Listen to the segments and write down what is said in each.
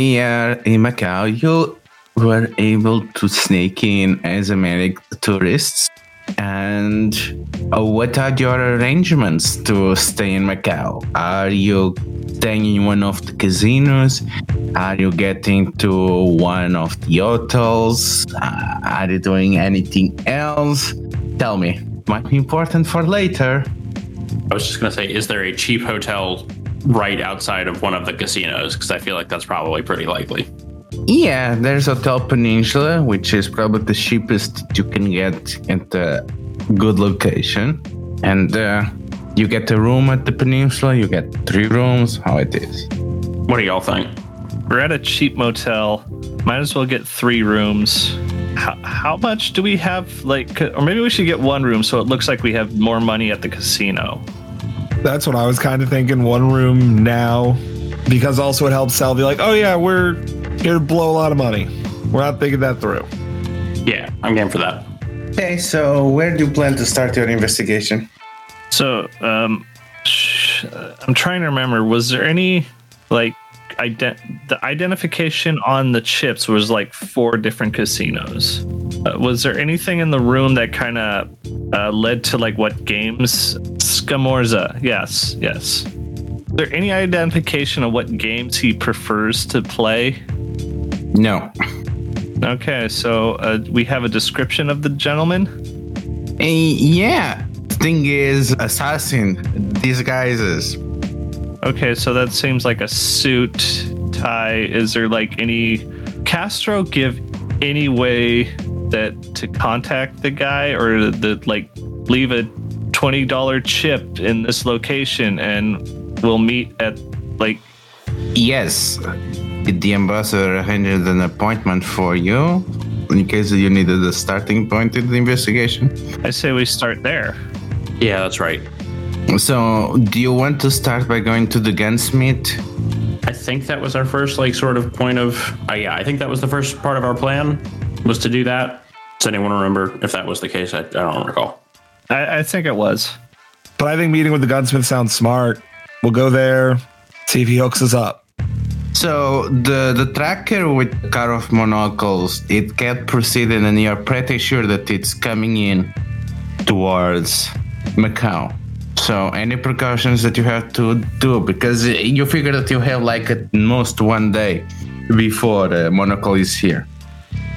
we are in Macau, you were able to sneak in as American tourists. And uh, what are your arrangements to stay in Macau? Are you staying in one of the casinos? Are you getting to one of the hotels? Uh, are you doing anything else? Tell me. Might be important for later. I was just going to say, is there a cheap hotel right outside of one of the casinos? Because I feel like that's probably pretty likely. Yeah, there's Hotel Peninsula, which is probably the cheapest you can get at a good location. And uh, you get a room at the Peninsula, you get three rooms, how it is. What do y'all think? We're at a cheap motel. Might as well get three rooms. How, how much do we have? Like, or maybe we should get one room so it looks like we have more money at the casino. That's what I was kind of thinking. One room now, because also it helps sell. be like, oh yeah, we're here to blow a lot of money. We're not thinking that through. Yeah, I'm game for that. Okay, so where do you plan to start your investigation? So, um, sh- I'm trying to remember. Was there any like ident- the identification on the chips was like four different casinos? Uh, was there anything in the room that kind of uh, led to like what games? Scamorza. Yes, yes. Is there any identification of what games he prefers to play? No. Okay, so uh, we have a description of the gentleman. Uh, yeah. Thing is, assassin disguises. Okay, so that seems like a suit tie. Is there like any Castro give any way that to contact the guy or the like leave a twenty dollar chip in this location and we'll meet at like Yes. The ambassador arranged an appointment for you in case you needed a starting point in the investigation. I say we start there. Yeah, that's right. So, do you want to start by going to the gunsmith? I think that was our first, like, sort of point of. Uh, yeah, I think that was the first part of our plan was to do that. Does anyone remember if that was the case? I, I don't recall. I, I think it was. But I think meeting with the gunsmith sounds smart. We'll go there, see if he hooks us up. So the the tracker with car of monocles, it kept proceeding, and you're pretty sure that it's coming in towards Macau. So any precautions that you have to do because you figure that you have like at most one day before the monocle is here.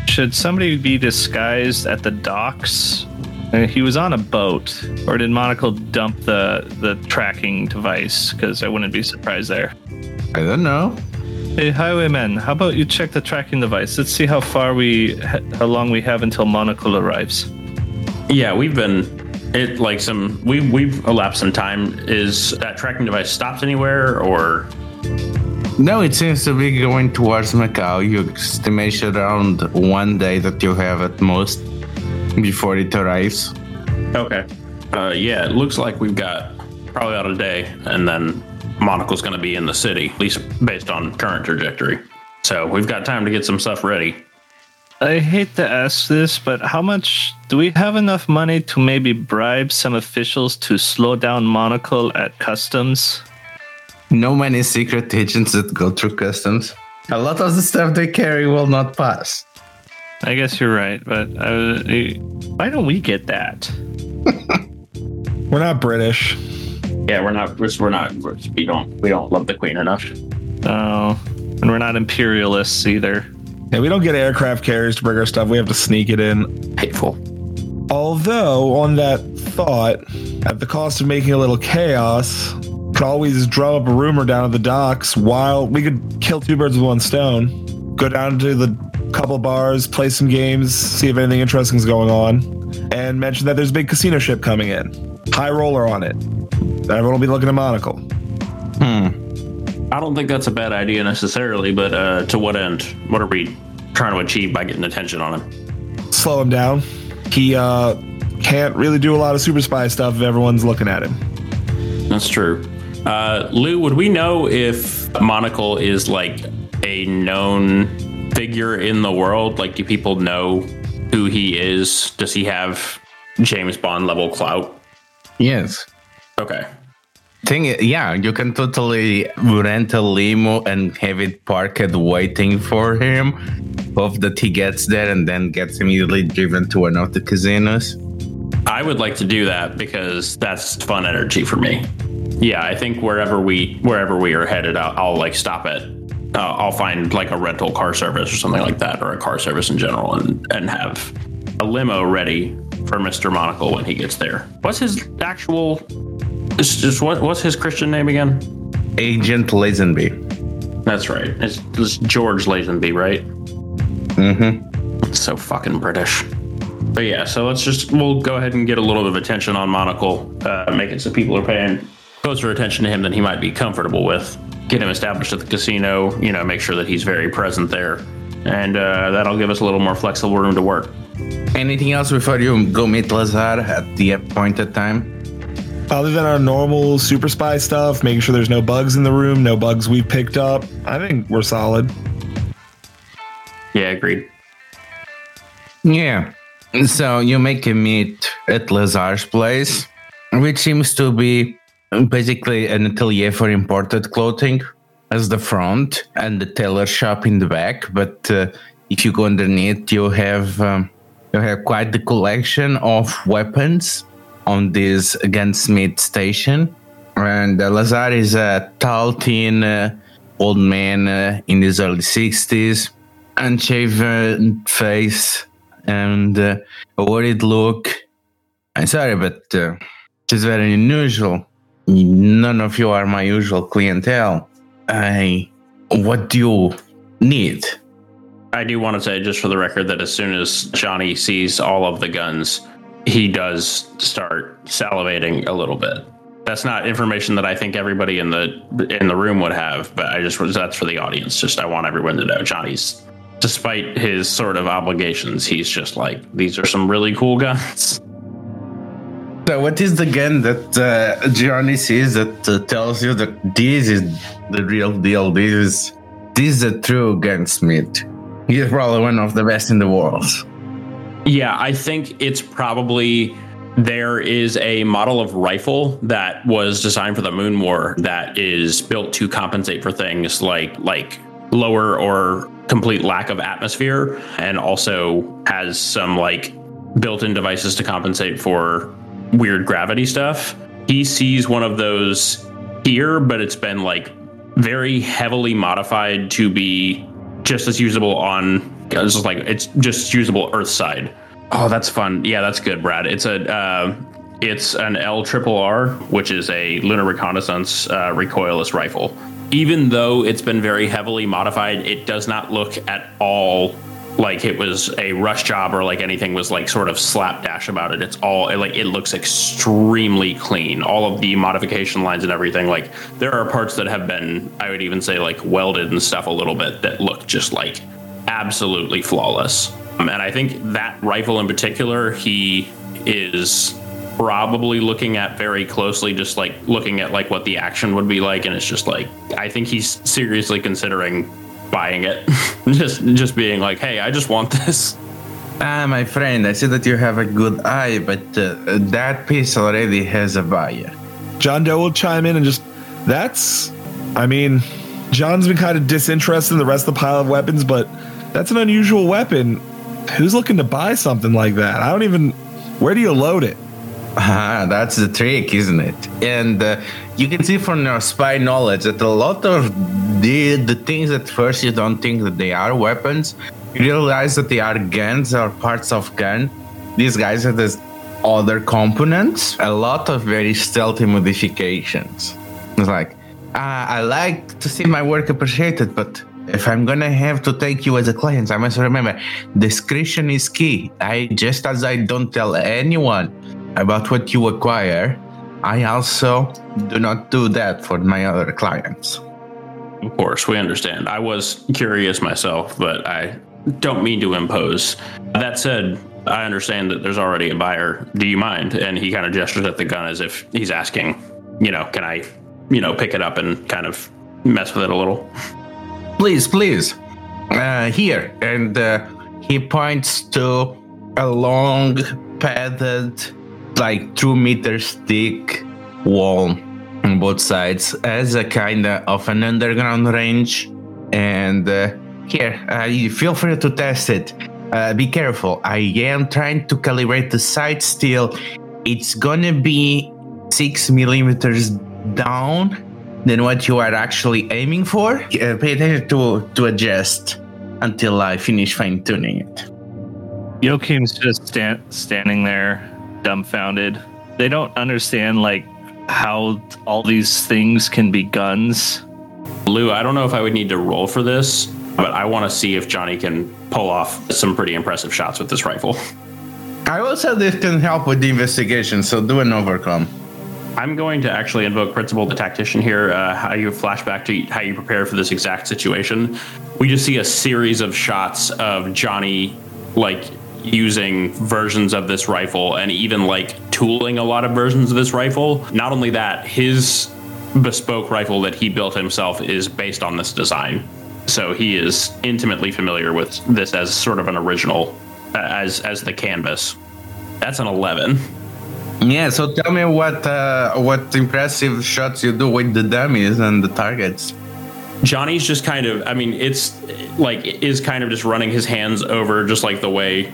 Should somebody be disguised at the docks? Uh, He was on a boat, or did Monocle dump the the tracking device? Because I wouldn't be surprised there. I don't know. Hey, highwayman, how about you check the tracking device? Let's see how far we, how long we have until Monocle arrives. Yeah, we've been it like some we we've elapsed some time. Is that tracking device stopped anywhere or No, it seems to be going towards Macau. You estimate around one day that you have at most before it arrives. okay? Uh, yeah, it looks like we've got probably about a day, and then Monocle's going to be in the city, at least based on current trajectory. So we've got time to get some stuff ready. I hate to ask this, but how much do we have enough money to maybe bribe some officials to slow down Monocle at customs? No many secret agents that go through customs. A lot of the stuff they carry will not pass. I guess you're right, but uh, why don't we get that? We're not British. Yeah, we're not. We're, we're not. We're, we don't. We don't love the queen enough. Oh, and we're not imperialists either. And we don't get aircraft carriers to bring our stuff. We have to sneak it in. Hateful. Although, on that thought, at the cost of making a little chaos, could always drum up a rumor down at the docks while we could kill two birds with one stone. Go down to the couple bars, play some games, see if anything interesting is going on, and mention that there's a big casino ship coming in. High roller on it. Everyone will be looking at Monocle. Hmm. I don't think that's a bad idea necessarily, but uh, to what end? What are we trying to achieve by getting attention on him? Slow him down. He uh, can't really do a lot of super spy stuff if everyone's looking at him. That's true. Uh, Lou, would we know if Monocle is like a known figure in the world? Like, do people know who he is? Does he have James Bond level clout? Yes. Okay. Thing, yeah, you can totally rent a limo and have it parked waiting for him. Hope that he gets there and then gets immediately driven to one of the casinos. I would like to do that because that's fun energy for me. Yeah, I think wherever we wherever we are headed, I'll, I'll like stop at. Uh, I'll find like a rental car service or something like that, or a car service in general, and and have a limo ready for Mister Monocle when he gets there. What's his actual? Is, is what what's his Christian name again? Agent Lazenby. That's right. It's, it's George Lazenby, right? Mm-hmm. So fucking British. But yeah, so let's just we'll go ahead and get a little bit of attention on Monocle, uh, make it so people are paying closer attention to him than he might be comfortable with. Get him established at the casino, you know, make sure that he's very present there, and uh, that'll give us a little more flexible room to work. Anything else before you go meet Lazar at the appointed time? Other than our normal super spy stuff, making sure there's no bugs in the room, no bugs we've picked up, I think we're solid. Yeah, agreed. Yeah. So you make a meet at Lazar's place, which seems to be basically an atelier for imported clothing as the front and the tailor shop in the back. But uh, if you go underneath, you have um, you have quite the collection of weapons on this gunsmith station. And uh, Lazar is a tall, thin, uh, old man uh, in his early sixties, unshaven face, and uh, a worried look. I'm sorry, but uh, it's very unusual. None of you are my usual clientele. I, what do you need? I do want to say, just for the record, that as soon as Johnny sees all of the guns, he does start salivating a little bit. That's not information that I think everybody in the in the room would have, but I just that's for the audience. Just I want everyone to know Johnny's, despite his sort of obligations, he's just like these are some really cool guns. So, what is the gun that uh, Johnny sees that uh, tells you that this is the real deal? This is this is a true gunsmith. He's probably one of the best in the world. Yeah, I think it's probably there is a model of rifle that was designed for the Moon War that is built to compensate for things like like lower or complete lack of atmosphere and also has some like built-in devices to compensate for weird gravity stuff. He sees one of those here, but it's been like very heavily modified to be just as usable on it's just like it's just usable earth side. Oh, that's fun. Yeah, that's good, Brad. It's a uh, it's an L triple R, which is a lunar reconnaissance uh, recoilless rifle. Even though it's been very heavily modified, it does not look at all like it was a rush job or like anything was like sort of slapdash about it. It's all it, like it looks extremely clean. All of the modification lines and everything. Like there are parts that have been, I would even say, like welded and stuff a little bit that look just like absolutely flawless. Um, and I think that rifle in particular, he is probably looking at very closely, just like looking at like what the action would be like, and it's just like I think he's seriously considering buying it. just just being like, hey, I just want this. Ah, my friend, I see that you have a good eye, but uh, that piece already has a buyer. John Doe will chime in and just, that's, I mean, John's been kind of disinterested in the rest of the pile of weapons, but that's an unusual weapon. Who's looking to buy something like that? I don't even, where do you load it? Ah, that's the trick, isn't it? And uh, you can see from your spy knowledge that a lot of the the things at first you don't think that they are weapons, you realize that they are guns or parts of gun. These guys have this other components, a lot of very stealthy modifications. It's like, uh, I like to see my work appreciated, but if I'm gonna have to take you as a client, I must remember discretion is key. I just as I don't tell anyone about what you acquire, I also do not do that for my other clients. Of course, we understand. I was curious myself, but I don't mean to impose. That said, I understand that there's already a buyer. Do you mind? And he kind of gestures at the gun as if he's asking, you know, can I, you know, pick it up and kind of mess with it a little? Please, please. Uh, here. And uh, he points to a long, padded, like two meters thick wall on both sides as a kind of an underground range. And uh, here, uh, you feel free to test it. Uh, be careful. I am trying to calibrate the sight still. It's gonna be six millimeters down than what you are actually aiming for. Uh, pay attention to, to adjust until I finish fine tuning it. Joachim's just stand, standing there, dumbfounded. They don't understand like how all these things can be guns. Lou, I don't know if I would need to roll for this, but I want to see if Johnny can pull off some pretty impressive shots with this rifle. I also this can help with the investigation, so do an overcome. I'm going to actually invoke Principle the Tactician here. Uh, how you flashback to how you prepare for this exact situation. We just see a series of shots of Johnny, like using versions of this rifle and even like tooling a lot of versions of this rifle. Not only that, his bespoke rifle that he built himself is based on this design. So he is intimately familiar with this as sort of an original, as as the canvas. That's an 11. Yeah, so tell me what uh, what impressive shots you do with the dummies and the targets. Johnny's just kind of, I mean, it's like is kind of just running his hands over just like the way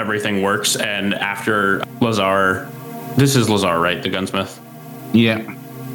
everything works. And after Lazar, this is Lazar, right? The gunsmith. Yeah.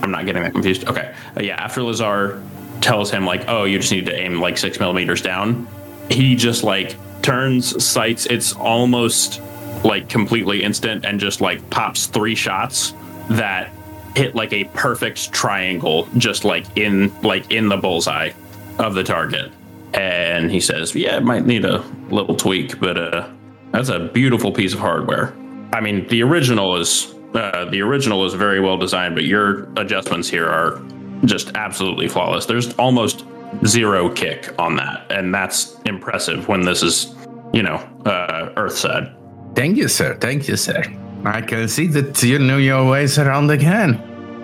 I'm not getting that confused. Okay. Uh, yeah. After Lazar tells him like, oh, you just need to aim like six millimeters down, he just like turns sights. It's almost like completely instant and just like pops three shots that hit like a perfect triangle just like in like in the bullseye of the target and he says yeah it might need a little tweak but uh that's a beautiful piece of hardware i mean the original is uh, the original is very well designed but your adjustments here are just absolutely flawless there's almost zero kick on that and that's impressive when this is you know uh earth side Thank you, sir. Thank you, sir. I can see that you know your ways around again.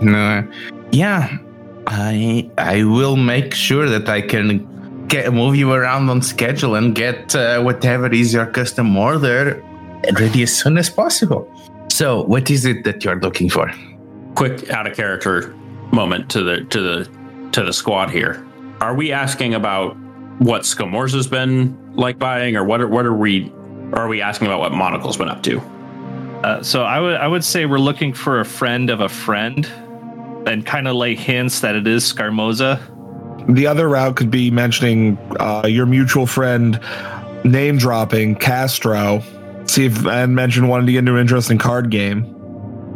Uh, yeah, I I will make sure that I can get move you around on schedule and get uh, whatever is your custom order ready as soon as possible. So, what is it that you're looking for? quick out of character moment to the to the to the squad here. Are we asking about what Scamorza's been like buying, or what are what are we? Or are we asking about what Monocle's been up to? Uh, so I would I would say we're looking for a friend of a friend, and kind of lay hints that it is Scamorza. The other route could be mentioning uh, your mutual friend, name dropping Castro. See if and mention wanting to get into an interesting card game.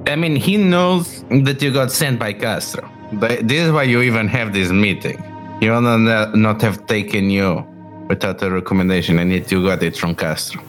I mean, he knows that you got sent by Castro. But this is why you even have this meeting. He would not not have taken you without a recommendation, and yet you got it from Castro.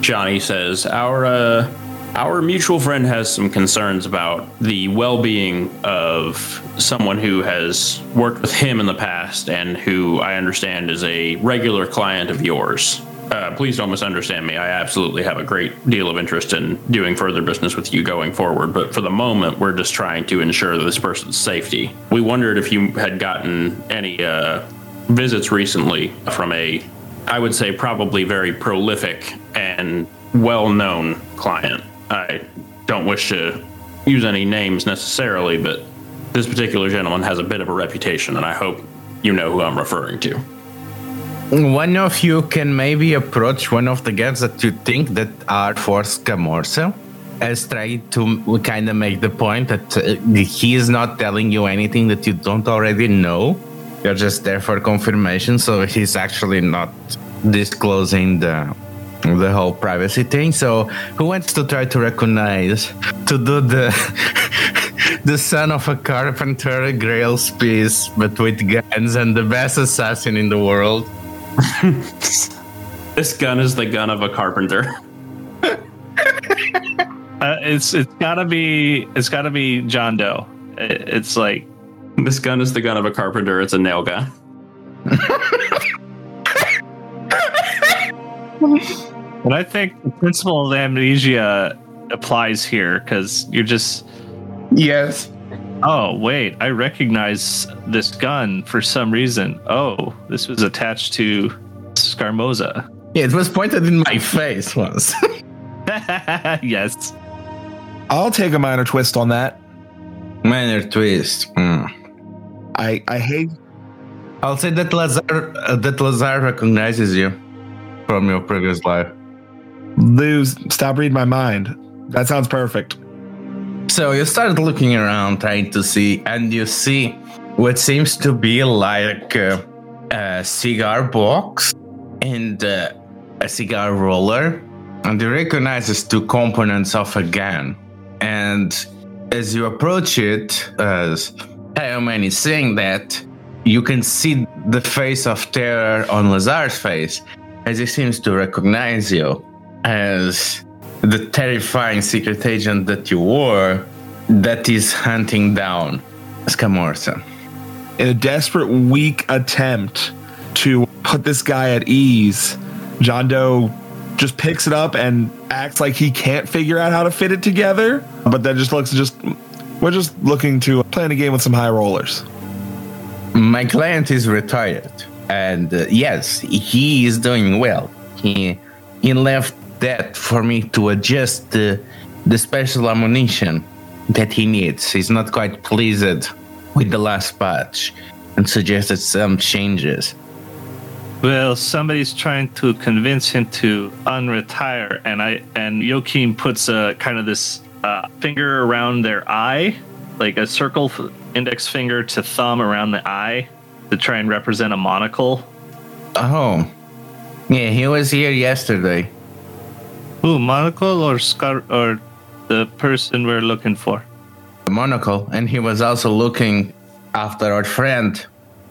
Johnny says our uh, our mutual friend has some concerns about the well-being of someone who has worked with him in the past and who I understand is a regular client of yours. Uh, please don't misunderstand me. I absolutely have a great deal of interest in doing further business with you going forward, but for the moment, we're just trying to ensure this person's safety. We wondered if you had gotten any uh, visits recently from a, I would say, probably very prolific and well known client. I don't wish to use any names necessarily, but this particular gentleman has a bit of a reputation, and I hope you know who I'm referring to. One of you can maybe approach one of the guys that you think that are for Scamorza as try to kind of make the point that uh, he is not telling you anything that you don't already know. You're just there for confirmation, so he's actually not disclosing the the whole privacy thing. So who wants to try to recognize to do the the son of a carpenter grail's piece, but with guns and the best assassin in the world? This gun is the gun of a carpenter. Uh, it's it's gotta be it's gotta be John Doe. It- It's like This gun is the gun of a carpenter. It's a nail gun. And I think the principle of amnesia applies here because you're just, Yes. oh, wait, I recognize this gun for some reason. Oh, this was attached to Scamorza. Yeah, it was pointed in my face once. yes. I'll take a minor twist on that. Minor twist. Hmm. I I hate I'll say that Lazar uh, that Lazar recognizes you from your previous life. Lose. Stop reading my mind. That sounds perfect. So you start looking around, trying to see, and you see what seems to be like uh, a cigar box and uh, a cigar roller, and you recognize two components of a gun. And as you approach it, as Tayoman is saying that, you can see the face of terror on Lazar's face, as he seems to recognize you as the terrifying secret agent that you were that is hunting down Scamorza. In a desperate, weak attempt to put this guy at ease, John Doe just picks it up and acts like he can't figure out how to fit it together. But then just looks just we're just looking to play a game with some high rollers. My client is retired, and uh, yes, he is doing well. He he left that for me to adjust the the special ammunition that he needs. He's not quite pleased with the last patch and suggested some changes. Well, somebody's trying to convince him to unretire, and I and Joachim puts a kind of this uh, finger around their eye, like a circle f- index finger to thumb around the eye to try and represent a monocle. Oh, yeah, he was here yesterday. Ooh, monocle or scar or the person we're looking for. a monocle, and he was also looking after our friend.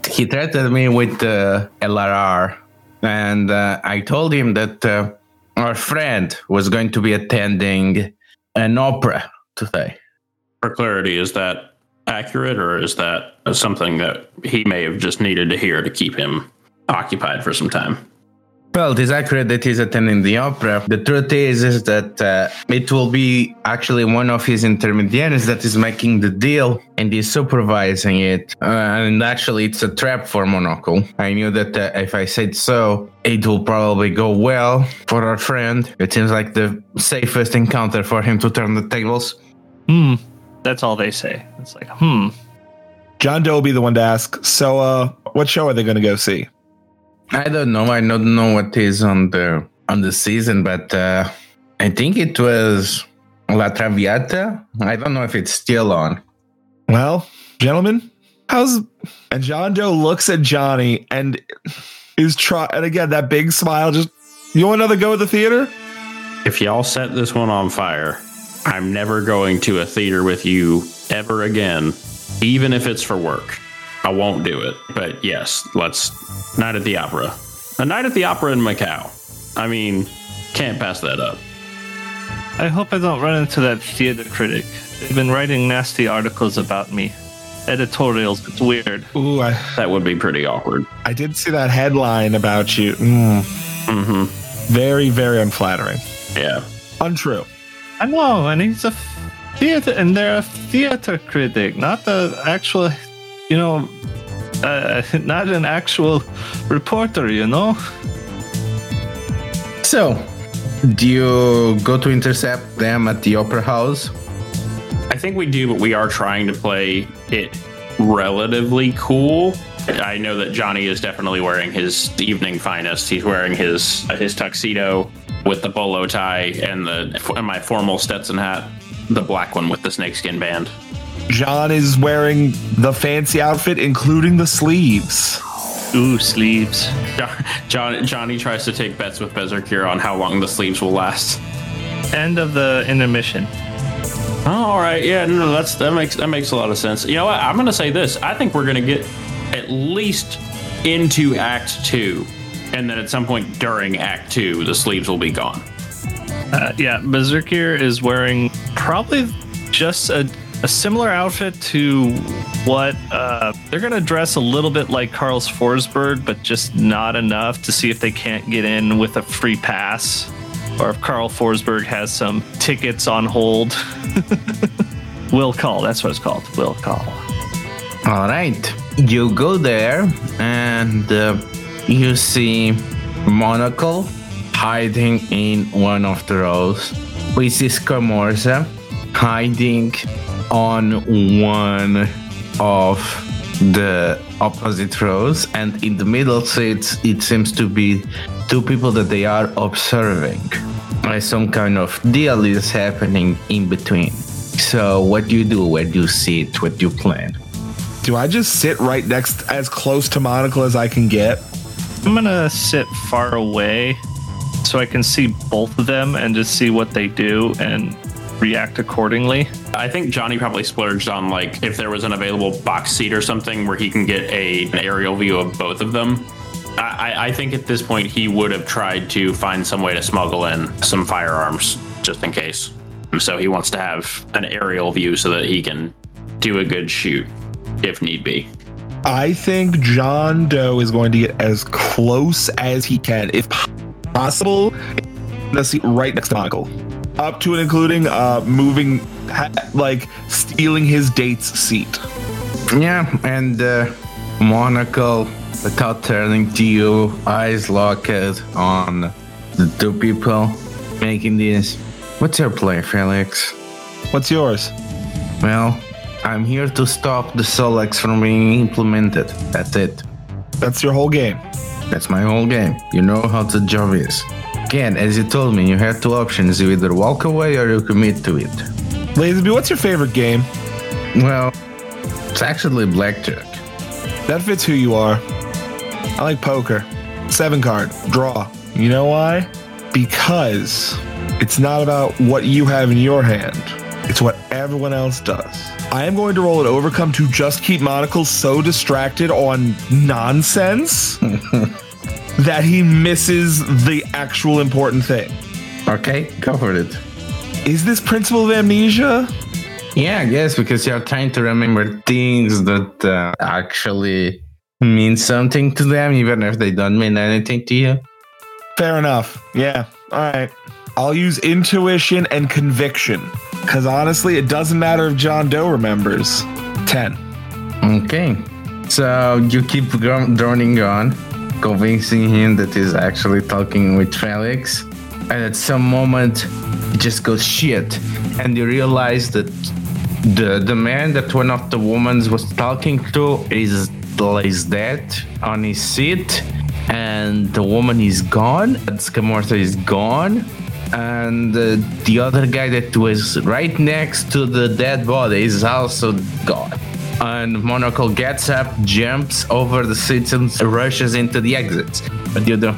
He threatened me with the LRR, and uh, I told him that uh, our friend was going to be attending an opera today. For clarity, is that accurate or is that something that he may have just needed to hear to keep him occupied for some time? Well, it is accurate that he's attending the opera. The truth is, is that uh, it will be actually one of his intermediaries that is making the deal and is supervising it. Uh, and actually, it's a trap for Monocle. I knew that uh, if I said so, it will probably go well for our friend. It seems like the safest encounter for him to turn the tables. Hmm. That's all they say. It's like, hmm. John Doe will be the one to ask. So, uh, what show are they going to go see? I don't know. I don't know what is on the on the season, but uh, I think it was La Traviata. I don't know if it's still on. Well, gentlemen, how's and John Doe looks at Johnny and is try and again that big smile. Just you want another go at the theater? If y'all set this one on fire, I'm never going to a theater with you ever again, even if it's for work. I won't do it. But yes, let's night at the opera. A night at the opera in Macau. I mean, can't pass that up. I hope I don't run into that theater critic. They've been writing nasty articles about me. Editorials. It's weird. Ooh, I, That would be pretty awkward. I did see that headline about you. Mm, hmm very, very unflattering. Yeah. Untrue. I know, and he's a theater, and they're a theater critic, not the actual, you know, uh, not an actual reporter. You know. So, do you go to intercept them at the opera house? I think we do, but we are trying to play it relatively cool. I know that Johnny is definitely wearing his evening finest. He's wearing his his tuxedo with the bolo tie and the and my formal Stetson hat, the black one with the snakeskin band. John is wearing the fancy outfit, including the sleeves. Ooh, sleeves. John, Johnny tries to take bets with Berzerkir on how long the sleeves will last. End of the intermission. Oh, all right, yeah, no, no, that's that makes that makes a lot of sense. You know what? I'm gonna say this. I think we're gonna get at least into Act Two, and then at some point during Act Two, the sleeves will be gone. Uh, yeah, Berzerkir is wearing probably just a, a similar outfit to what uh, they're going to dress a little bit like Carl's Forsberg, but just not enough to see if they can't get in with a free pass or if Carl Forsberg has some tickets on hold. Will call. That's what it's called. Will call. All right. You go there and uh, you see Monocle hiding in one of the rows. We see Scamorza hiding on one of the opposite rows, and in the middle seats, it seems to be two people that they are observing. Like some kind of deal is happening in between. So, what do you do? Where do you sit? What do you plan? Do I just sit right next, as close to Monocle as I can get? I'm gonna sit far away so I can see both of them and just see what they do and react accordingly. I think Johnny probably splurged on like if there was an available box seat or something where he can get a an aerial view of both of them. I, I think at this point he would have tried to find some way to smuggle in some firearms just in case. So he wants to have an aerial view so that he can do a good shoot if need be. I think John Doe is going to get as close as he can, if possible. The seat right next to Monocle, up to and including uh, moving, ha- like stealing his date's seat. Yeah, and uh, Monocle, without turning to you, eyes locked on the two people making this. What's your play, Felix? What's yours? Well, I'm here to stop the Solex from being implemented. That's it. That's your whole game. That's my whole game. You know how the job is. Again, as you told me, you had two options. You either walk away or you commit to it. Lazenby, what's your favorite game? Well, it's actually blackjack. That fits who you are. I like poker. Seven card, draw. You know why? Because it's not about what you have in your hand, it's what everyone else does. I am going to roll an overcome to just keep Monocle so distracted on nonsense that he misses the actual important thing. Okay, go for it. Is this principle of amnesia? Yeah, I guess because you're trying to remember things that uh, actually mean something to them, even if they don't mean anything to you. Fair enough. Yeah. All right. I'll use intuition and conviction. Because honestly, it doesn't matter if John Doe remembers. 10. Okay. So you keep droning on, convincing him that he's actually talking with Felix. And at some moment, he just goes shit. And you realize that the the man that one of the women was talking to is lays dead on his seat. And the woman is gone. And Scamorza is gone. And uh, the other guy that was right next to the dead body is also gone. And Monocle gets up, jumps over the seats, and rushes into the exits. What do you do?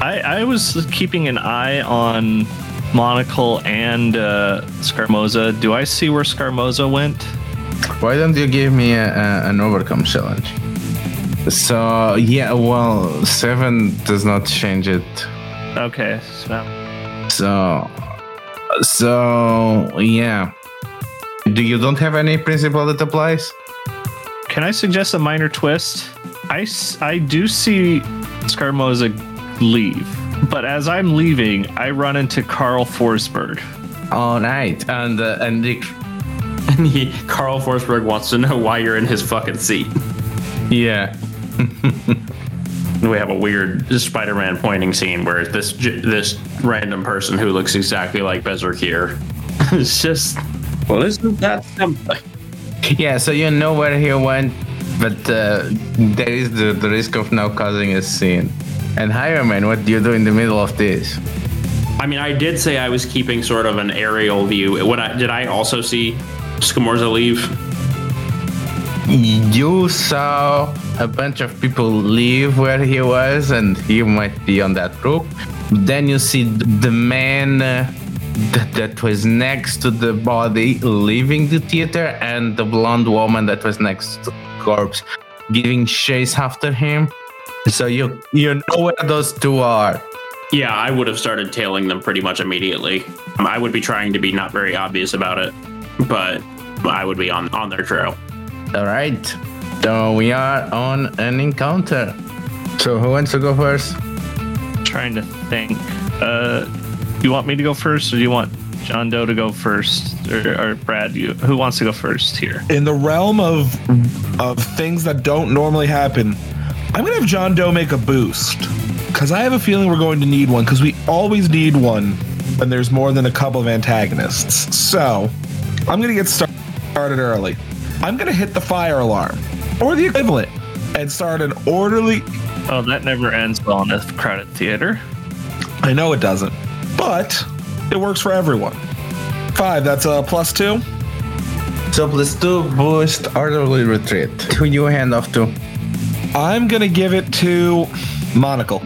I, I was keeping an eye on Monocle and uh, Scamorza. Do I see where Scamorza went? Why don't you give me a, a, an overcome challenge? So yeah, well, seven does not change it. Okay, so So, so yeah. Do you don't have any principle that applies? can I suggest a minor twist? I, I do see Scamorza leave, but as I'm leaving, I run into Carl Forsberg. All right, and uh, and the, And he, Carl Forsberg wants to know why you're in his fucking seat. yeah, We have a weird Spider-Man pointing scene where this this random person who looks exactly like Berzerkir is just well, isn't that something? yeah. So you know where he went, but uh, there is the, the risk of now causing a scene. And Highwayman, what do you do in the middle of this? I mean, I did say I was keeping sort of an aerial view. What I, did I also see Scamorza leave? You saw a bunch of people leave where he was, and he might be on that group. Then you see the man uh, that, that was next to the body leaving the theater, and the blonde woman that was next to the corpse giving chase after him. So you you know where those two are. Yeah, I would have started tailing them pretty much immediately. Um, I would be trying to be not very obvious about it, but I would be on on their trail. All right. So we are on an encounter. So who wants to go first? Trying to think. Uh, you want me to go first, or do you want John Doe to go first, or, or Brad? You who wants to go first here? In the realm of of things that don't normally happen, I'm gonna have John Doe make a boost. Cause I have a feeling we're going to need one, because we always need one when there's more than a couple of antagonists. So I'm gonna get started started early. I'm going to hit the fire alarm or the equivalent and start an orderly. Oh, that never ends well in a crowded theater. I know it doesn't, but it works for everyone. Five, that's a plus two. So plus two boost orderly retreat. Who you hand off to? I'm to give it to Monocle.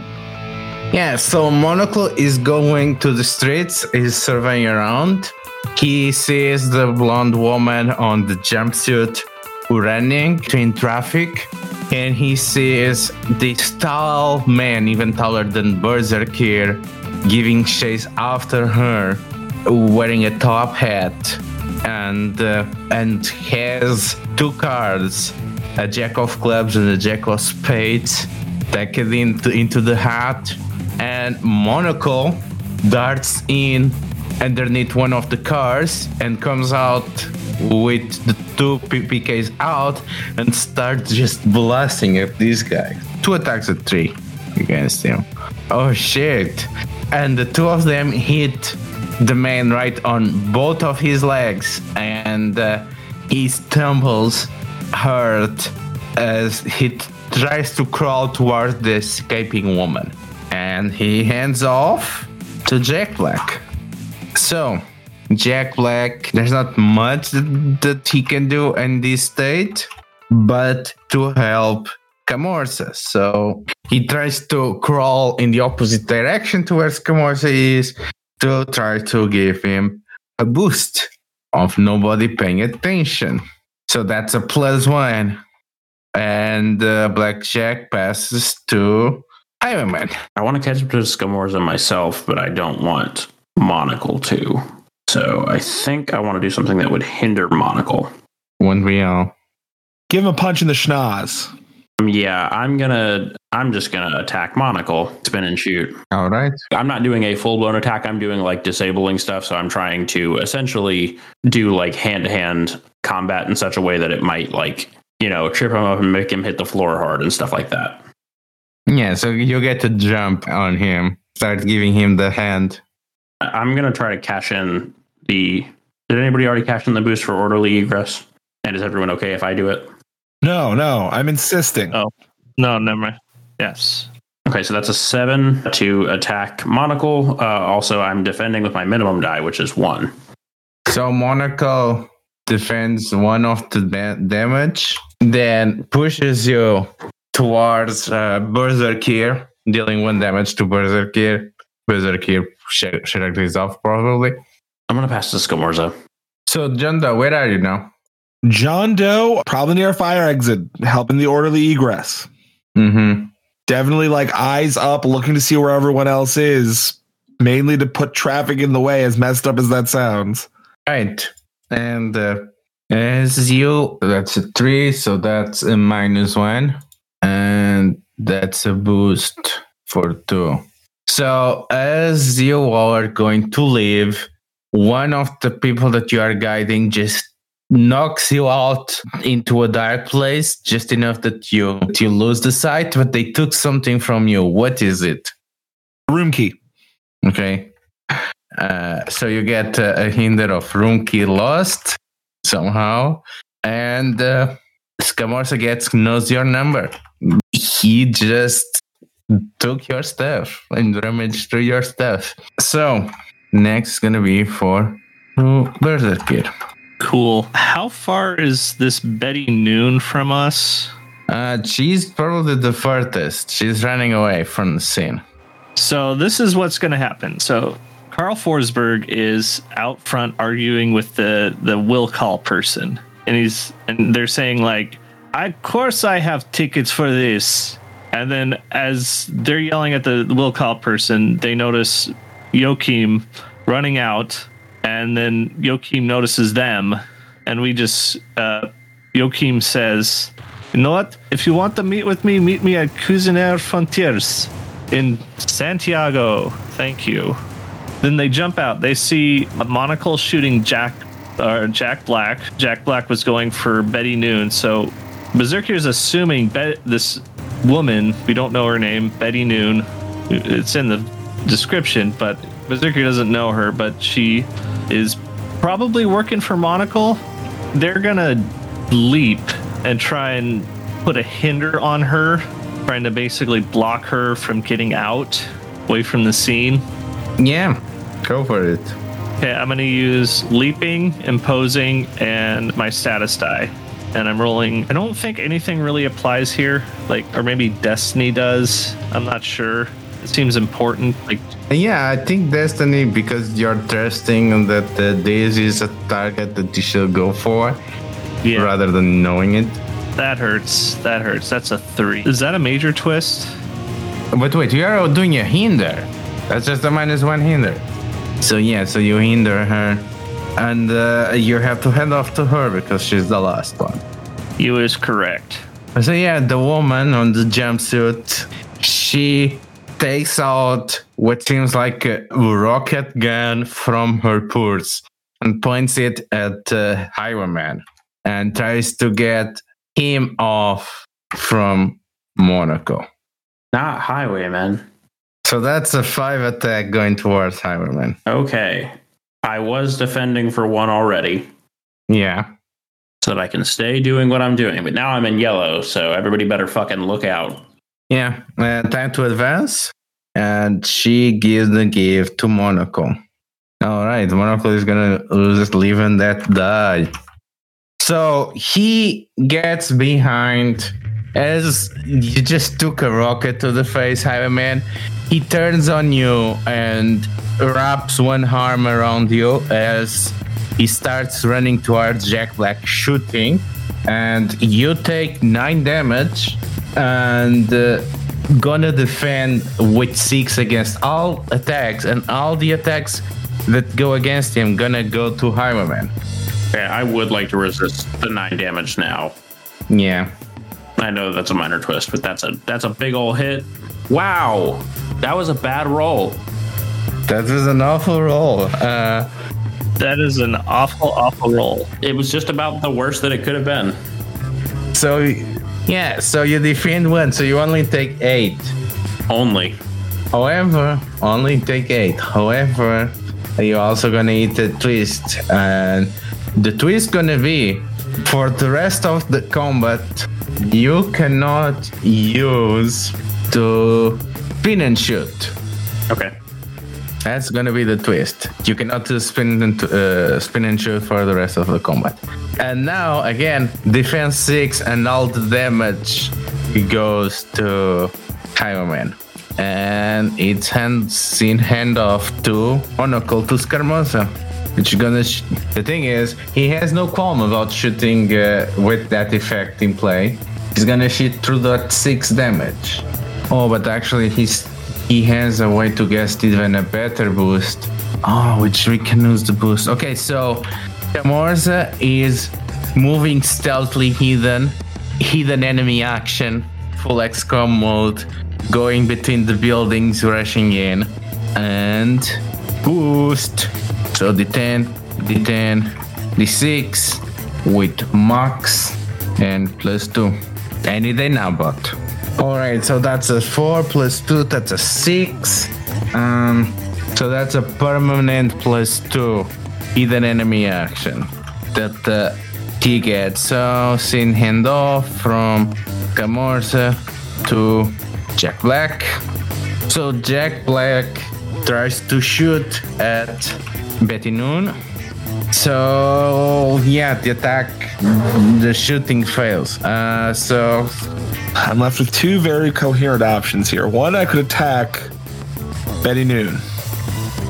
Yeah, so Monocle is going to the streets, he's surveying around. He sees the blonde woman on the jumpsuit running in traffic, and he sees this tall man, even taller than Berzerkir, giving chase after her, wearing a top hat and uh, and has two cards, a jack of clubs and a jack of spades, tacked into into the hat, and Monocle darts in underneath one of the cars and comes out with the two PPKs out and starts just blasting at this guy. Two attacks at three against him. Oh shit! And the two of them hit the man right on both of his legs, and uh, he stumbles, hurt, as he tries to crawl towards the escaping woman. And he hands off to Jack Black. So, Jack Black, there's not much that, that he can do in this state, but to help Scamorza. So he tries to crawl in the opposite direction towards Scamorza is to try to give him a boost of nobody paying attention. So that's a plus one. And uh, Blackjack passes to Iron Man. I want to catch up to Scamorza myself, but I don't want Monocle to. So I think I want to do something that would hinder Monocle. One real. Give him a punch in the schnoz. Um, yeah, I'm gonna. I'm just gonna attack Monocle, spin and shoot. All right. I'm not doing a full blown attack. I'm doing like disabling stuff. So I'm trying to essentially do like hand to hand combat in such a way that it might like you know trip him up and make him hit the floor hard and stuff like that. Yeah, so you'll get to jump on him, start giving him the hand. I'm gonna try to cash in the. Did anybody already cash in the boost for orderly egress? And is everyone okay if I do it? No, no, I'm insisting. Oh. No, never mind. Yes. Okay, so that's a seven to attack Monocle. Uh, also, I'm defending with my minimum die, which is one. So Monocle defends one of the da- damage, then pushes you towards uh, Berzerkir, dealing one damage to Berzerkir. Berzerkir sh- shrugged his off probably. I'm gonna pass to Scamorza. So Janda, where are you now? John Doe, probably near a fire exit, helping the orderly egress. Mm-hmm. Definitely like eyes up, looking to see where everyone else is, mainly to put traffic in the way, as messed up as that sounds. Right. And uh, as you, that's a three, so that's a minus one. And that's a boost for two. So as you are going to leave, one of the people that you are guiding just knocks you out into a dark place just enough that you that you lose the sight but they took something from you what is it Room key. Okay. Uh, so you get uh, a hinder of room key lost somehow, and uh, Scamorza gets knows your number. He just took your stuff and rummaged through your stuff. So next is gonna be for Berzerkir. Cool. How far is this Betty Noon from us? Uh, she's probably the furthest. She's running away from the scene. So this is what's going to happen. So Carl Forsberg is out front arguing with the the will call person, and he's and they're saying like, "Of course I have tickets for this." And then as they're yelling at the will call person, they notice Joachim running out, and then Joachim notices them, and we just uh, Joachim says, "You know what? If you want to meet with me, meet me at Cuisinaire Frontiers." in Santiago. Thank you. Then they jump out. They see a monocle shooting Jack or Jack Black. Jack Black was going for Betty Noon. So Berzerkir is assuming this woman, we don't know her name, Betty Noon. It's in the description, but Berzerkir doesn't know her, but she is probably working for Monocle. they're gonna leap and try and put a hinder on her, trying to basically block her from getting out away from the scene. Yeah, go for it. Okay, I'm gonna use leaping, imposing, and my status die. And I'm rolling. I don't think anything really applies here, like, or maybe Destiny does. I'm not sure. It seems important. Like, Yeah, I think Destiny because you're trusting that uh, this is a target that you should go for yeah, rather than knowing it. that hurts. That hurts. That's a three. Is that a major twist? But wait, you are doing a hinder. That's just a minus one hinder. So yeah, so you hinder her, and uh, you have to head off to her because she's the last one. You is correct. So yeah, the woman on the jumpsuit, she takes out what seems like a rocket gun from her purse and points it at uh, Highwayman and tries to get him off from Monocle. Not highwayman. So that's a five attack going towards Highwayman. Okay. I was defending for one already Yeah. so that I can stay doing what I'm doing, but now I'm in yellow, so everybody better fucking look out. Yeah. Uh, time to advance. And she gives the gift to Monocle. All right. Monocle is to just leaving that die. So he gets behind as you just took a rocket to the face, Highwayman. He turns on you and wraps one arm around you as he starts running towards Jack Black, shooting. And you take nine damage and uh, gonna defend with six against all attacks, and all the attacks that go against him gonna go to Highwayman. Okay, I would like to resist the nine damage now. Yeah. I know that's a minor twist, but that's a that's a big old hit. Wow, that was a bad roll. That was an awful roll. Uh, That is an awful, awful roll. It was just about the worst that it could have been. so, yeah, so you defend one, so you only take eight. Only. However, only take eight. However, you're also gonna eat a twist, and the twist gonna be for the rest of the combat. You cannot use to spin and shoot. Okay. That's gonna be the twist. You cannot spin and uh, spin and shoot for the rest of the combat. And now again, defense six and all the damage goes to Highwayman. And it's hands in handoff to Monocle to. Which gonna. Sh- the thing is, he has no qualm about shooting uh, with that effect in play. He's gonna shoot through that six damage. Oh, but actually, he's he has a way to get even a better boost. Oh, which we can use the boost. Okay, so Scamorza is moving stealthily hidden, hidden enemy action, full XCOM mode, going between the buildings, rushing in, and boost. So D10, D10, D6 with max and plus two. Any day now, but. Alright, so that's a four plus two, that's a six. Um, so that's a permanent plus two hidden enemy action that uh, he gets. So, sin handoff from Scamorza to Jack Black. So, Jack Black tries to shoot at Betty Noon. So, yeah, the attack, the shooting fails. Uh, so, I'm left with two very coherent options here. One, I could attack Betty Noon.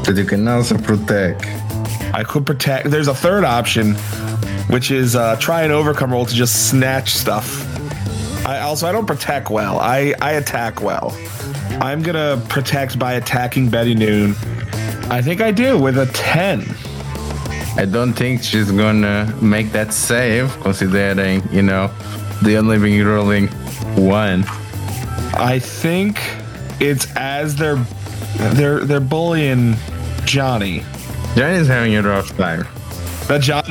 but you can also protect. I could protect. There's a third option, which is uh, try and overcome roll to just snatch stuff. I also I don't protect well. I I attack well. I'm gonna protect by attacking Betty Noon. I think I do with a ten. I don't think she's gonna make that save, considering, you know, the only been rolling one. I think it's as they're they're they're bullying Johnny. Johnny's having a rough time. That John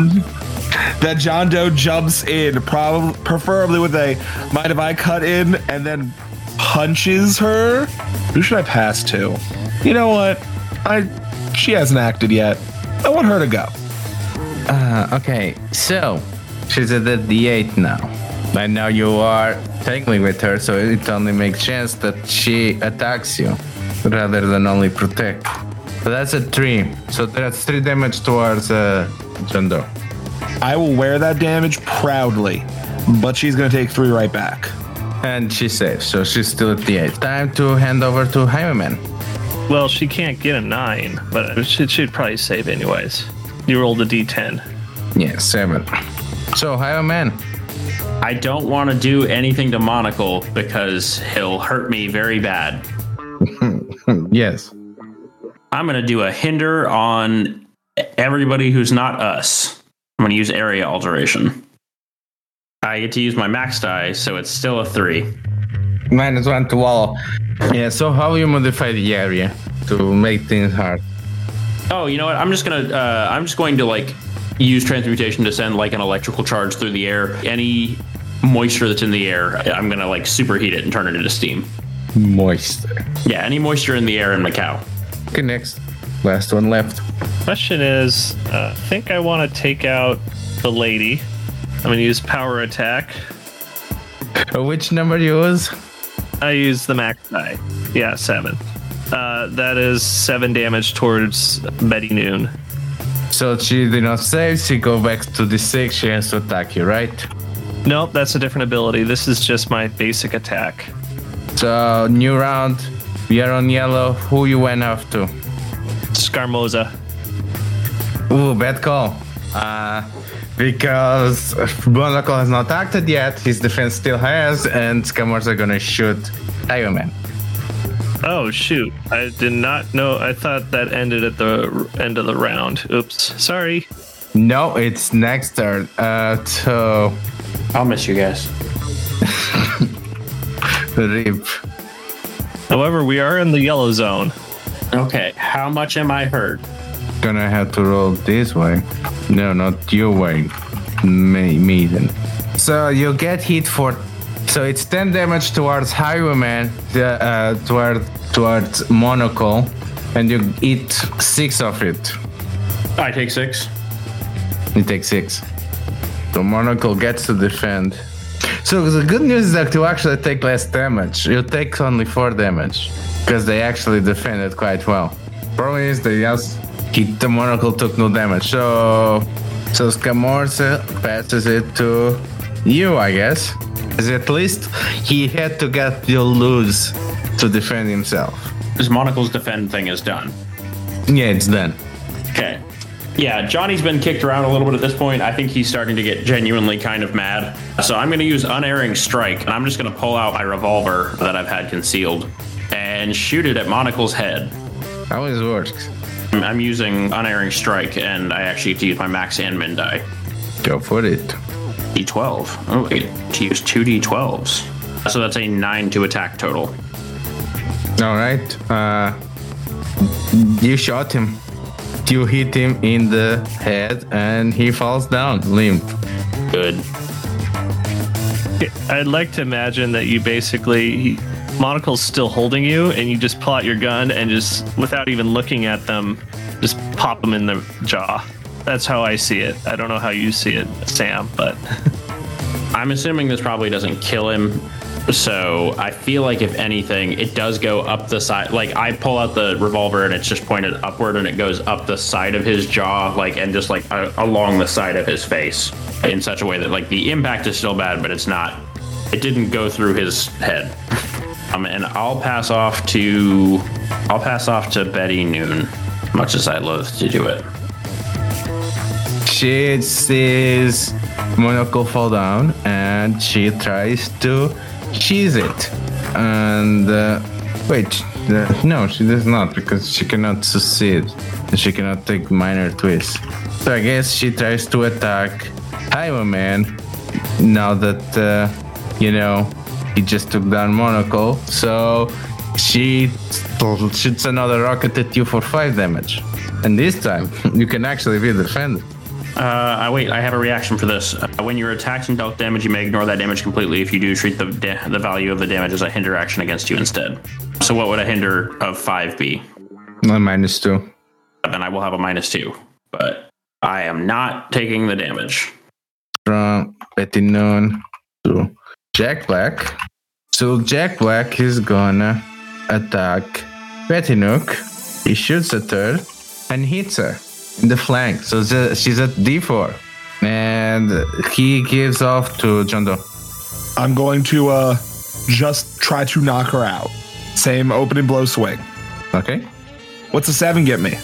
that John Doe jumps in, probably preferably with a mind if I cut in and then punches her. Who should I pass to? You know what? I she hasn't acted yet. I want her to go. Uh, okay, so She's at the D8 now. And now you are tangling with her, so it only makes sense that she attacks you rather than only protect. So that's a three. So that's three damage towards uh, John Doe. I will wear that damage proudly, but she's going to take three right back. And she saves, so she's still at the eight. Time to hand over to Highwayman. Well, she can't get a nine, but she should probably save anyways. You rolled a d10. Yeah, seven. So Highwayman, I don't want to do anything to Monocle because he'll hurt me very bad. yes. I'm going to do a hinder on everybody who's not us. I'm going to use area alteration. I get to use my max die, so it's still a three. Minus one to wall. Yeah, so how you modify the area to make things hard? Oh, you know what? I'm just gonna uh, I'm just going to like use transmutation to send like an electrical charge through the air. Any moisture that's in the air, I'm gonna like superheat it and turn it into steam. Moisture. Yeah, any moisture in the air in Macau. Okay, next. Last one left. Question is, uh, I think I want to take out the lady. I'm going to use power attack. Uh, Which number do you use? I use the max die. Yeah, seven. Uh, that is seven damage towards Betty Noon. So she did not save, she go back to the six, she has to attack you, right? Nope, that's a different ability. This is just my basic attack. So new round, we are on yellow. Who you went after? Scamorza. Ooh, bad call. Uh, because Monocle has not acted yet, his defense still has, and Scammers are gonna shoot Iron Man. Oh shoot! I did not know. I thought that ended at the end of the round. Oops. Sorry. No, it's next turn. Uh, so I'll miss you guys. rip. However, we are in the yellow zone. Okay, how much am I hurt? Gonna have to roll this way. No, not your way. Me, me then. So you get hit for. So it's 10 damage towards Highwayman, the, uh, toward, towards Monocle, and you eat six of it. I take six. You take six. So Monocle gets to defend. So the good news is that you actually take less damage. You take only four damage because they actually defended quite well. Problem is they just hit the Monocle took no damage. So so Scamorza passes it to you, I guess. As at least he had to get you lose to defend himself. This Monocle's defend thing is done. Yeah, it's done. Okay. Yeah, Johnny's been kicked around a little bit at this point. I think he's starting to get genuinely kind of mad. So I'm going to use unerring strike, and I'm just going to pull out my revolver that I've had concealed and shoot it at Monocle's head. It works. I'm- I'm using unerring strike, and I actually have to use my max and min die. Go for it. D12. Oh, wait, to use two D12s. So that's a nine to attack total. All right. Uh, you shot him. You hit him in the head, and he falls down, limp. Good. I'd like to imagine that you basically Monocle's still holding you, and you just pull out your gun and just, without even looking at them, just pop them in the jaw. That's how I see it. I don't know how you see it, Sam, but I'm assuming this probably doesn't kill him. So I feel like if anything, it does go up the side. Like I pull out the revolver and it's just pointed upward and it goes up the side of his jaw, like and just like along the side of his face in such a way that like the impact is still bad, but it's not. It didn't go through his head. Um, and I'll pass off to I'll pass off to Betty Noon, much as I loathe to do it. She sees Monocle fall down, and she tries to cheese it. And uh, wait, uh, no, she does not because she cannot succeed. She cannot take minor twists. So I guess she tries to attack Highwayman now that uh, you know he just took down Monocle. So she shoots another rocket at you for five damage. And this time you can actually be defended. Uh, I wait. I have a reaction for this. Uh, when you're attacked and dealt damage, you may ignore that damage completely. If you do, treat the da- the value of the damage as a hinder action against you instead. So, what would a hinder of five be? A minus two. Then I will have a minus two. But I am not taking the damage. from Betty Noon to Jack Black. So Jack Black is gonna attack Betty Nook. He shoots at her and hits her in the flank. So the, she's at D4. And he gives off to John Doe. I'm going to uh just try to knock her out. Same opening blow swing. Okay? What's a seven get me?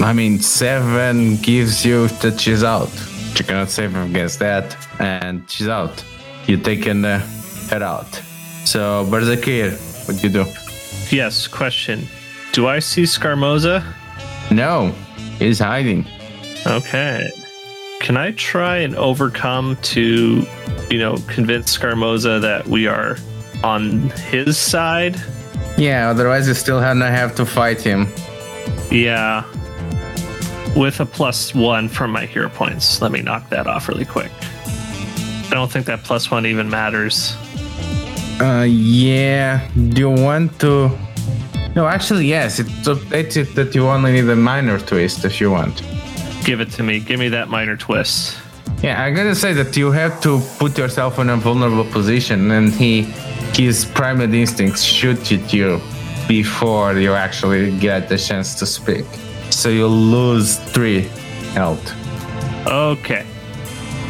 I mean, seven gives you that she's out. You cannot save him against that, and she's out. You taken uh, her out. So, Berzerkir, what do you do? Yes, question. Do I see Scamorza? No, he's hiding. Okay. Can I try and overcome to, you know, convince Scamorza that we are on his side? Yeah, otherwise you still have not have to fight him. Yeah. With a plus one from my hero points. Let me knock that off really quick. I don't think that plus one even matters. Uh, yeah. Do you want to? No, actually, yes. It's updated that you only need a minor twist if you want. Give it to me. Give me that minor twist. Yeah, I gotta say that you have to put yourself in a vulnerable position, and he, his primate instincts shoot at you before you actually get the chance to speak. So you lose three health. Okay.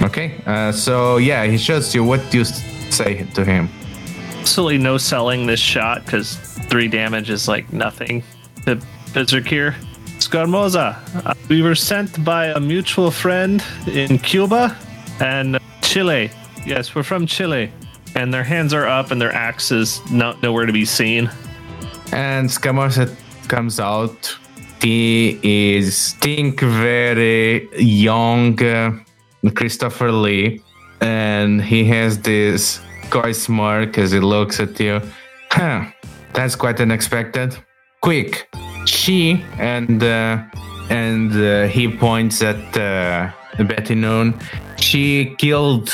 Okay. Uh, so yeah, he shoots you. What do you say to him? Absolutely no selling this shot because three damage is like nothing to Berzerkir. Scamorza, uh, we were sent by a mutual friend in Cuba and Chile. Yes, we're from Chile. And their hands are up and their axes not nowhere to be seen. And Scamorza comes out. He is think very young uh, Christopher Lee, and he has this coy smirk as he looks at you. Huh, that's quite unexpected. Quick, she and uh, and uh, he points at uh, Betty Noon. She killed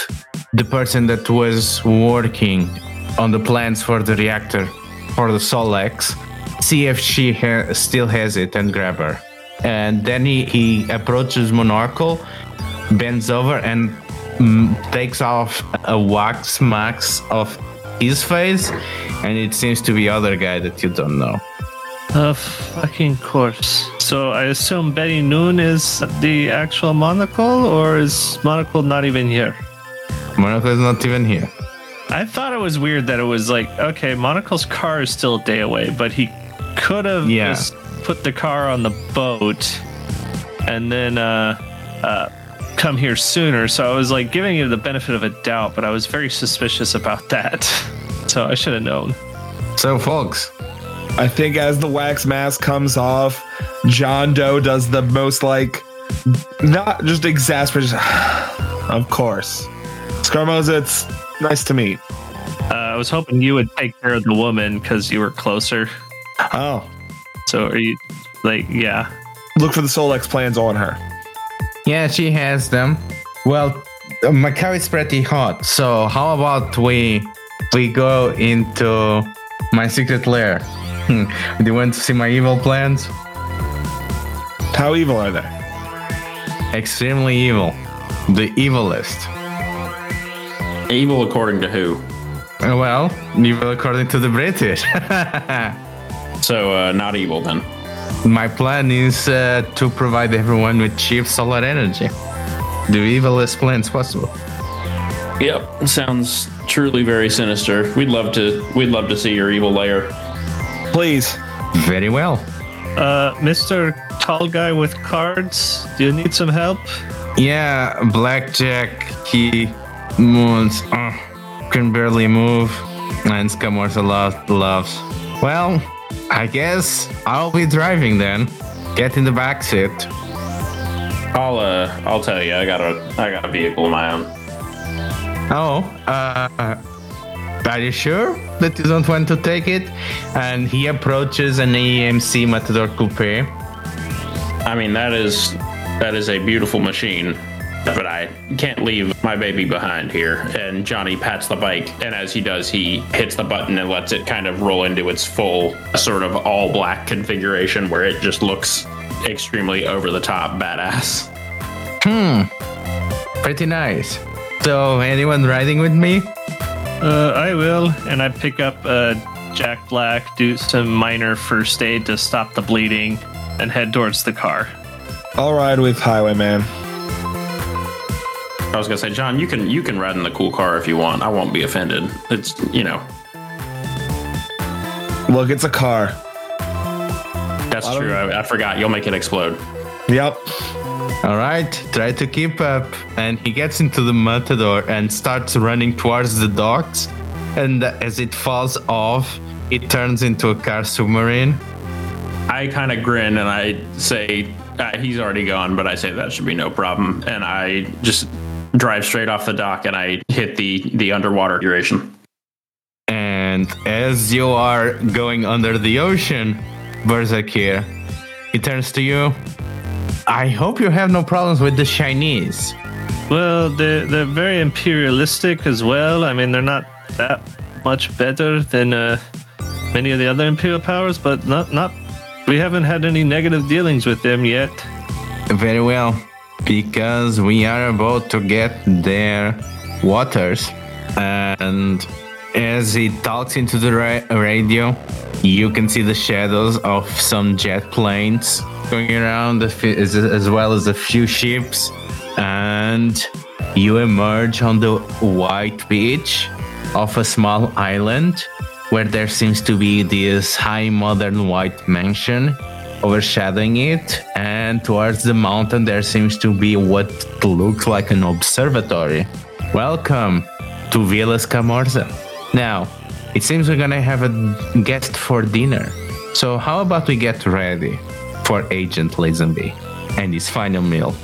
the person that was working on the plans for the reactor for the Solex. See if she ha- still has it and grab her. And then he, he approaches Monocle, bends over and takes off a wax mask of his face, and it seems to be other guy that you don't know. Of fucking course. So I assume Betty Noon is the actual monocle, or is monocle not even here? Monocle is not even here. I thought it was weird that it was like, okay, Monocle's car is still a day away, but he could have Yeah. just put the car on the boat and then uh, uh, come here sooner. So I was like giving you the benefit of a doubt, but I was very suspicious about that. So I should have known. So, folks, I think as the wax mask comes off, John Doe does the most like not just exasperated. of course. Scamorza, it's nice to meet. Uh, I was hoping you would take care of the woman because you were closer. Oh. So are you like, yeah? Look for the Solex plans on her. Yeah, she has them. Well, uh, Macau is pretty hot, so how about we we go into my secret lair? Hmm. Do you want to see my evil plans? How evil are they? Extremely evil. The evilest. Evil according to who? Uh, Well, evil according to the British. So uh, not evil then. My plan is uh, to provide everyone with cheap solar energy. The evilest plans possible. Yep, sounds truly very sinister. We'd love to. We'd love to see your evil lair. Please. Very well. Uh, Mr. Tall Guy with cards, do you need some help? Yeah, blackjack. He moves. Uh, can barely move. And Scamorza lo- loves. Well, I guess I'll be driving then. Get in the back seat. I'll uh, I'll tell you. I got a I got a vehicle of my own. Oh, uh, are you sure that you don't want to take it? And he approaches an AMC Matador Coupe. I mean that is that is a beautiful machine, but I can't leave my baby behind here. And Johnny pats the bike, and as he does, he hits the button and lets it kind of roll into its full sort of all black configuration, where it just looks extremely over the top badass. Hmm, pretty nice. So, anyone riding with me? Uh, I will, and I pick up uh, Jack Black, do some minor first aid to stop the bleeding, and head towards the car. I'll ride with Highwayman. I was gonna say, John, you can you can ride in the cool car if you want. I won't be offended. It's you know Look, it's a car. that's true. I, I forgot. You'll make it explode. Yep. All right, try to keep up. And he gets into the matador and starts running towards the docks. And as it falls off, it turns into a car submarine. I kind of grin and I say, uh, he's already gone, but I say that should be no problem. And I just drive straight off the dock and I hit the the underwater duration. And as you are going under the ocean, Berzerkir, he turns to you. I hope you have no problems with the Chinese. Well, they're, they're very imperialistic as well. I mean, they're not that much better than uh, many of the other imperial powers, but not not. We haven't had any negative dealings with them yet. Very well, because we are about to get their waters. And as he talks into the ra- radio, you can see the shadows of some jet planes going around, as well as a few ships. And you emerge on the white beach of a small island where there seems to be this high modern white mansion overshadowing it and towards the mountain there seems to be what looks like an observatory. Welcome to villa Scamorza now it seems we're gonna have a guest for dinner. So how about we get ready for agent lazenby and his final meal?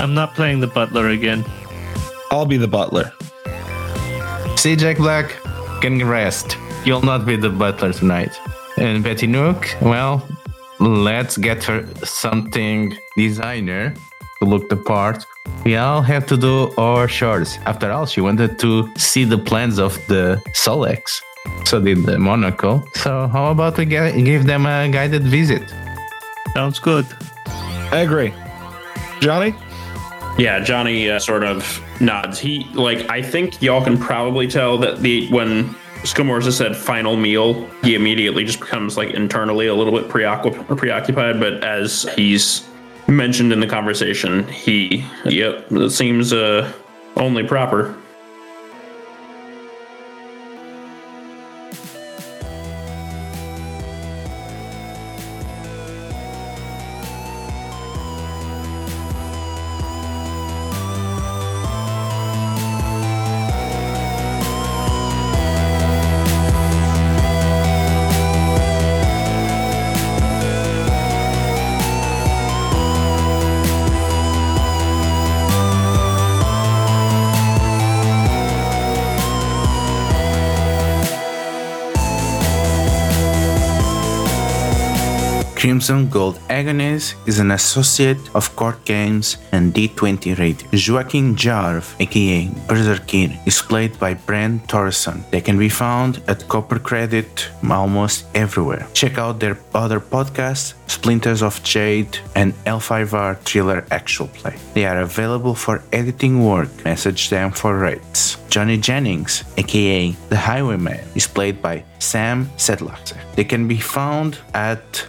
I'm not playing the butler again. I'll be the butler. see jack black can rest. You'll not be the butler tonight. And betty nook well let's get her something designer to look the part we all have to do our chores after all she wanted to see the plans of the solex so did the monocle so how about we get, give them a guided visit Sounds good. I agree. Johnny? Yeah, Johnny uh, sort of nods. He like I think y'all can probably tell that the when Scamorza said final meal, he immediately just becomes like internally a little bit preoccup- preoccupied. But as he's mentioned in the conversation, he yep, it seems uh only proper. Crimson Gold Agonies is an associate of Court Games and D20 Radio. Joaquin Jarv, aka Berzerkir, is played by Brent Torreson. They can be found at Copper Credit almost everywhere. Check out their other podcasts, Splinters of Jade and L5R Thriller Actual Play. They are available for editing work. Message them for rates. Johnny Jennings, aka The Highwayman, is played by Sam Sedlak. They can be found at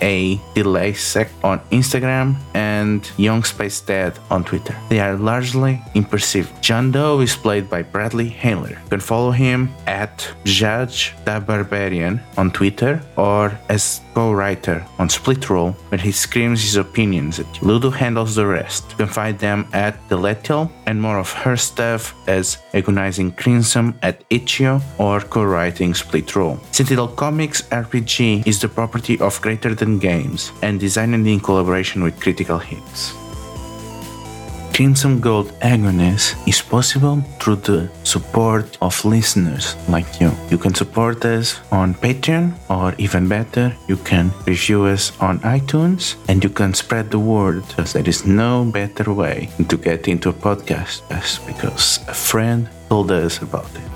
SGCA Sec on Instagram and Young Space Dad on Twitter. They are largely imperceptible. John Doe is played by Bradley Handler. You can follow him at Judge the Barbarian on Twitter or as co-writer on Split Roll, where he screams his opinions at you. Ludo handles the rest. You can find them at Delethiel and more of her stuff as Agonizing Crimson at Itch.io or co-writing Split Roll. Sentinel Comics RPG is the property of Greater Than Games and designed in collaboration with Critical Hits. Crimson Gold Agonies is possible through the support of listeners like you. You can support us on Patreon, or even better, you can review us on iTunes and you can spread the word there is no better way to get into a podcast because a friend told us about it.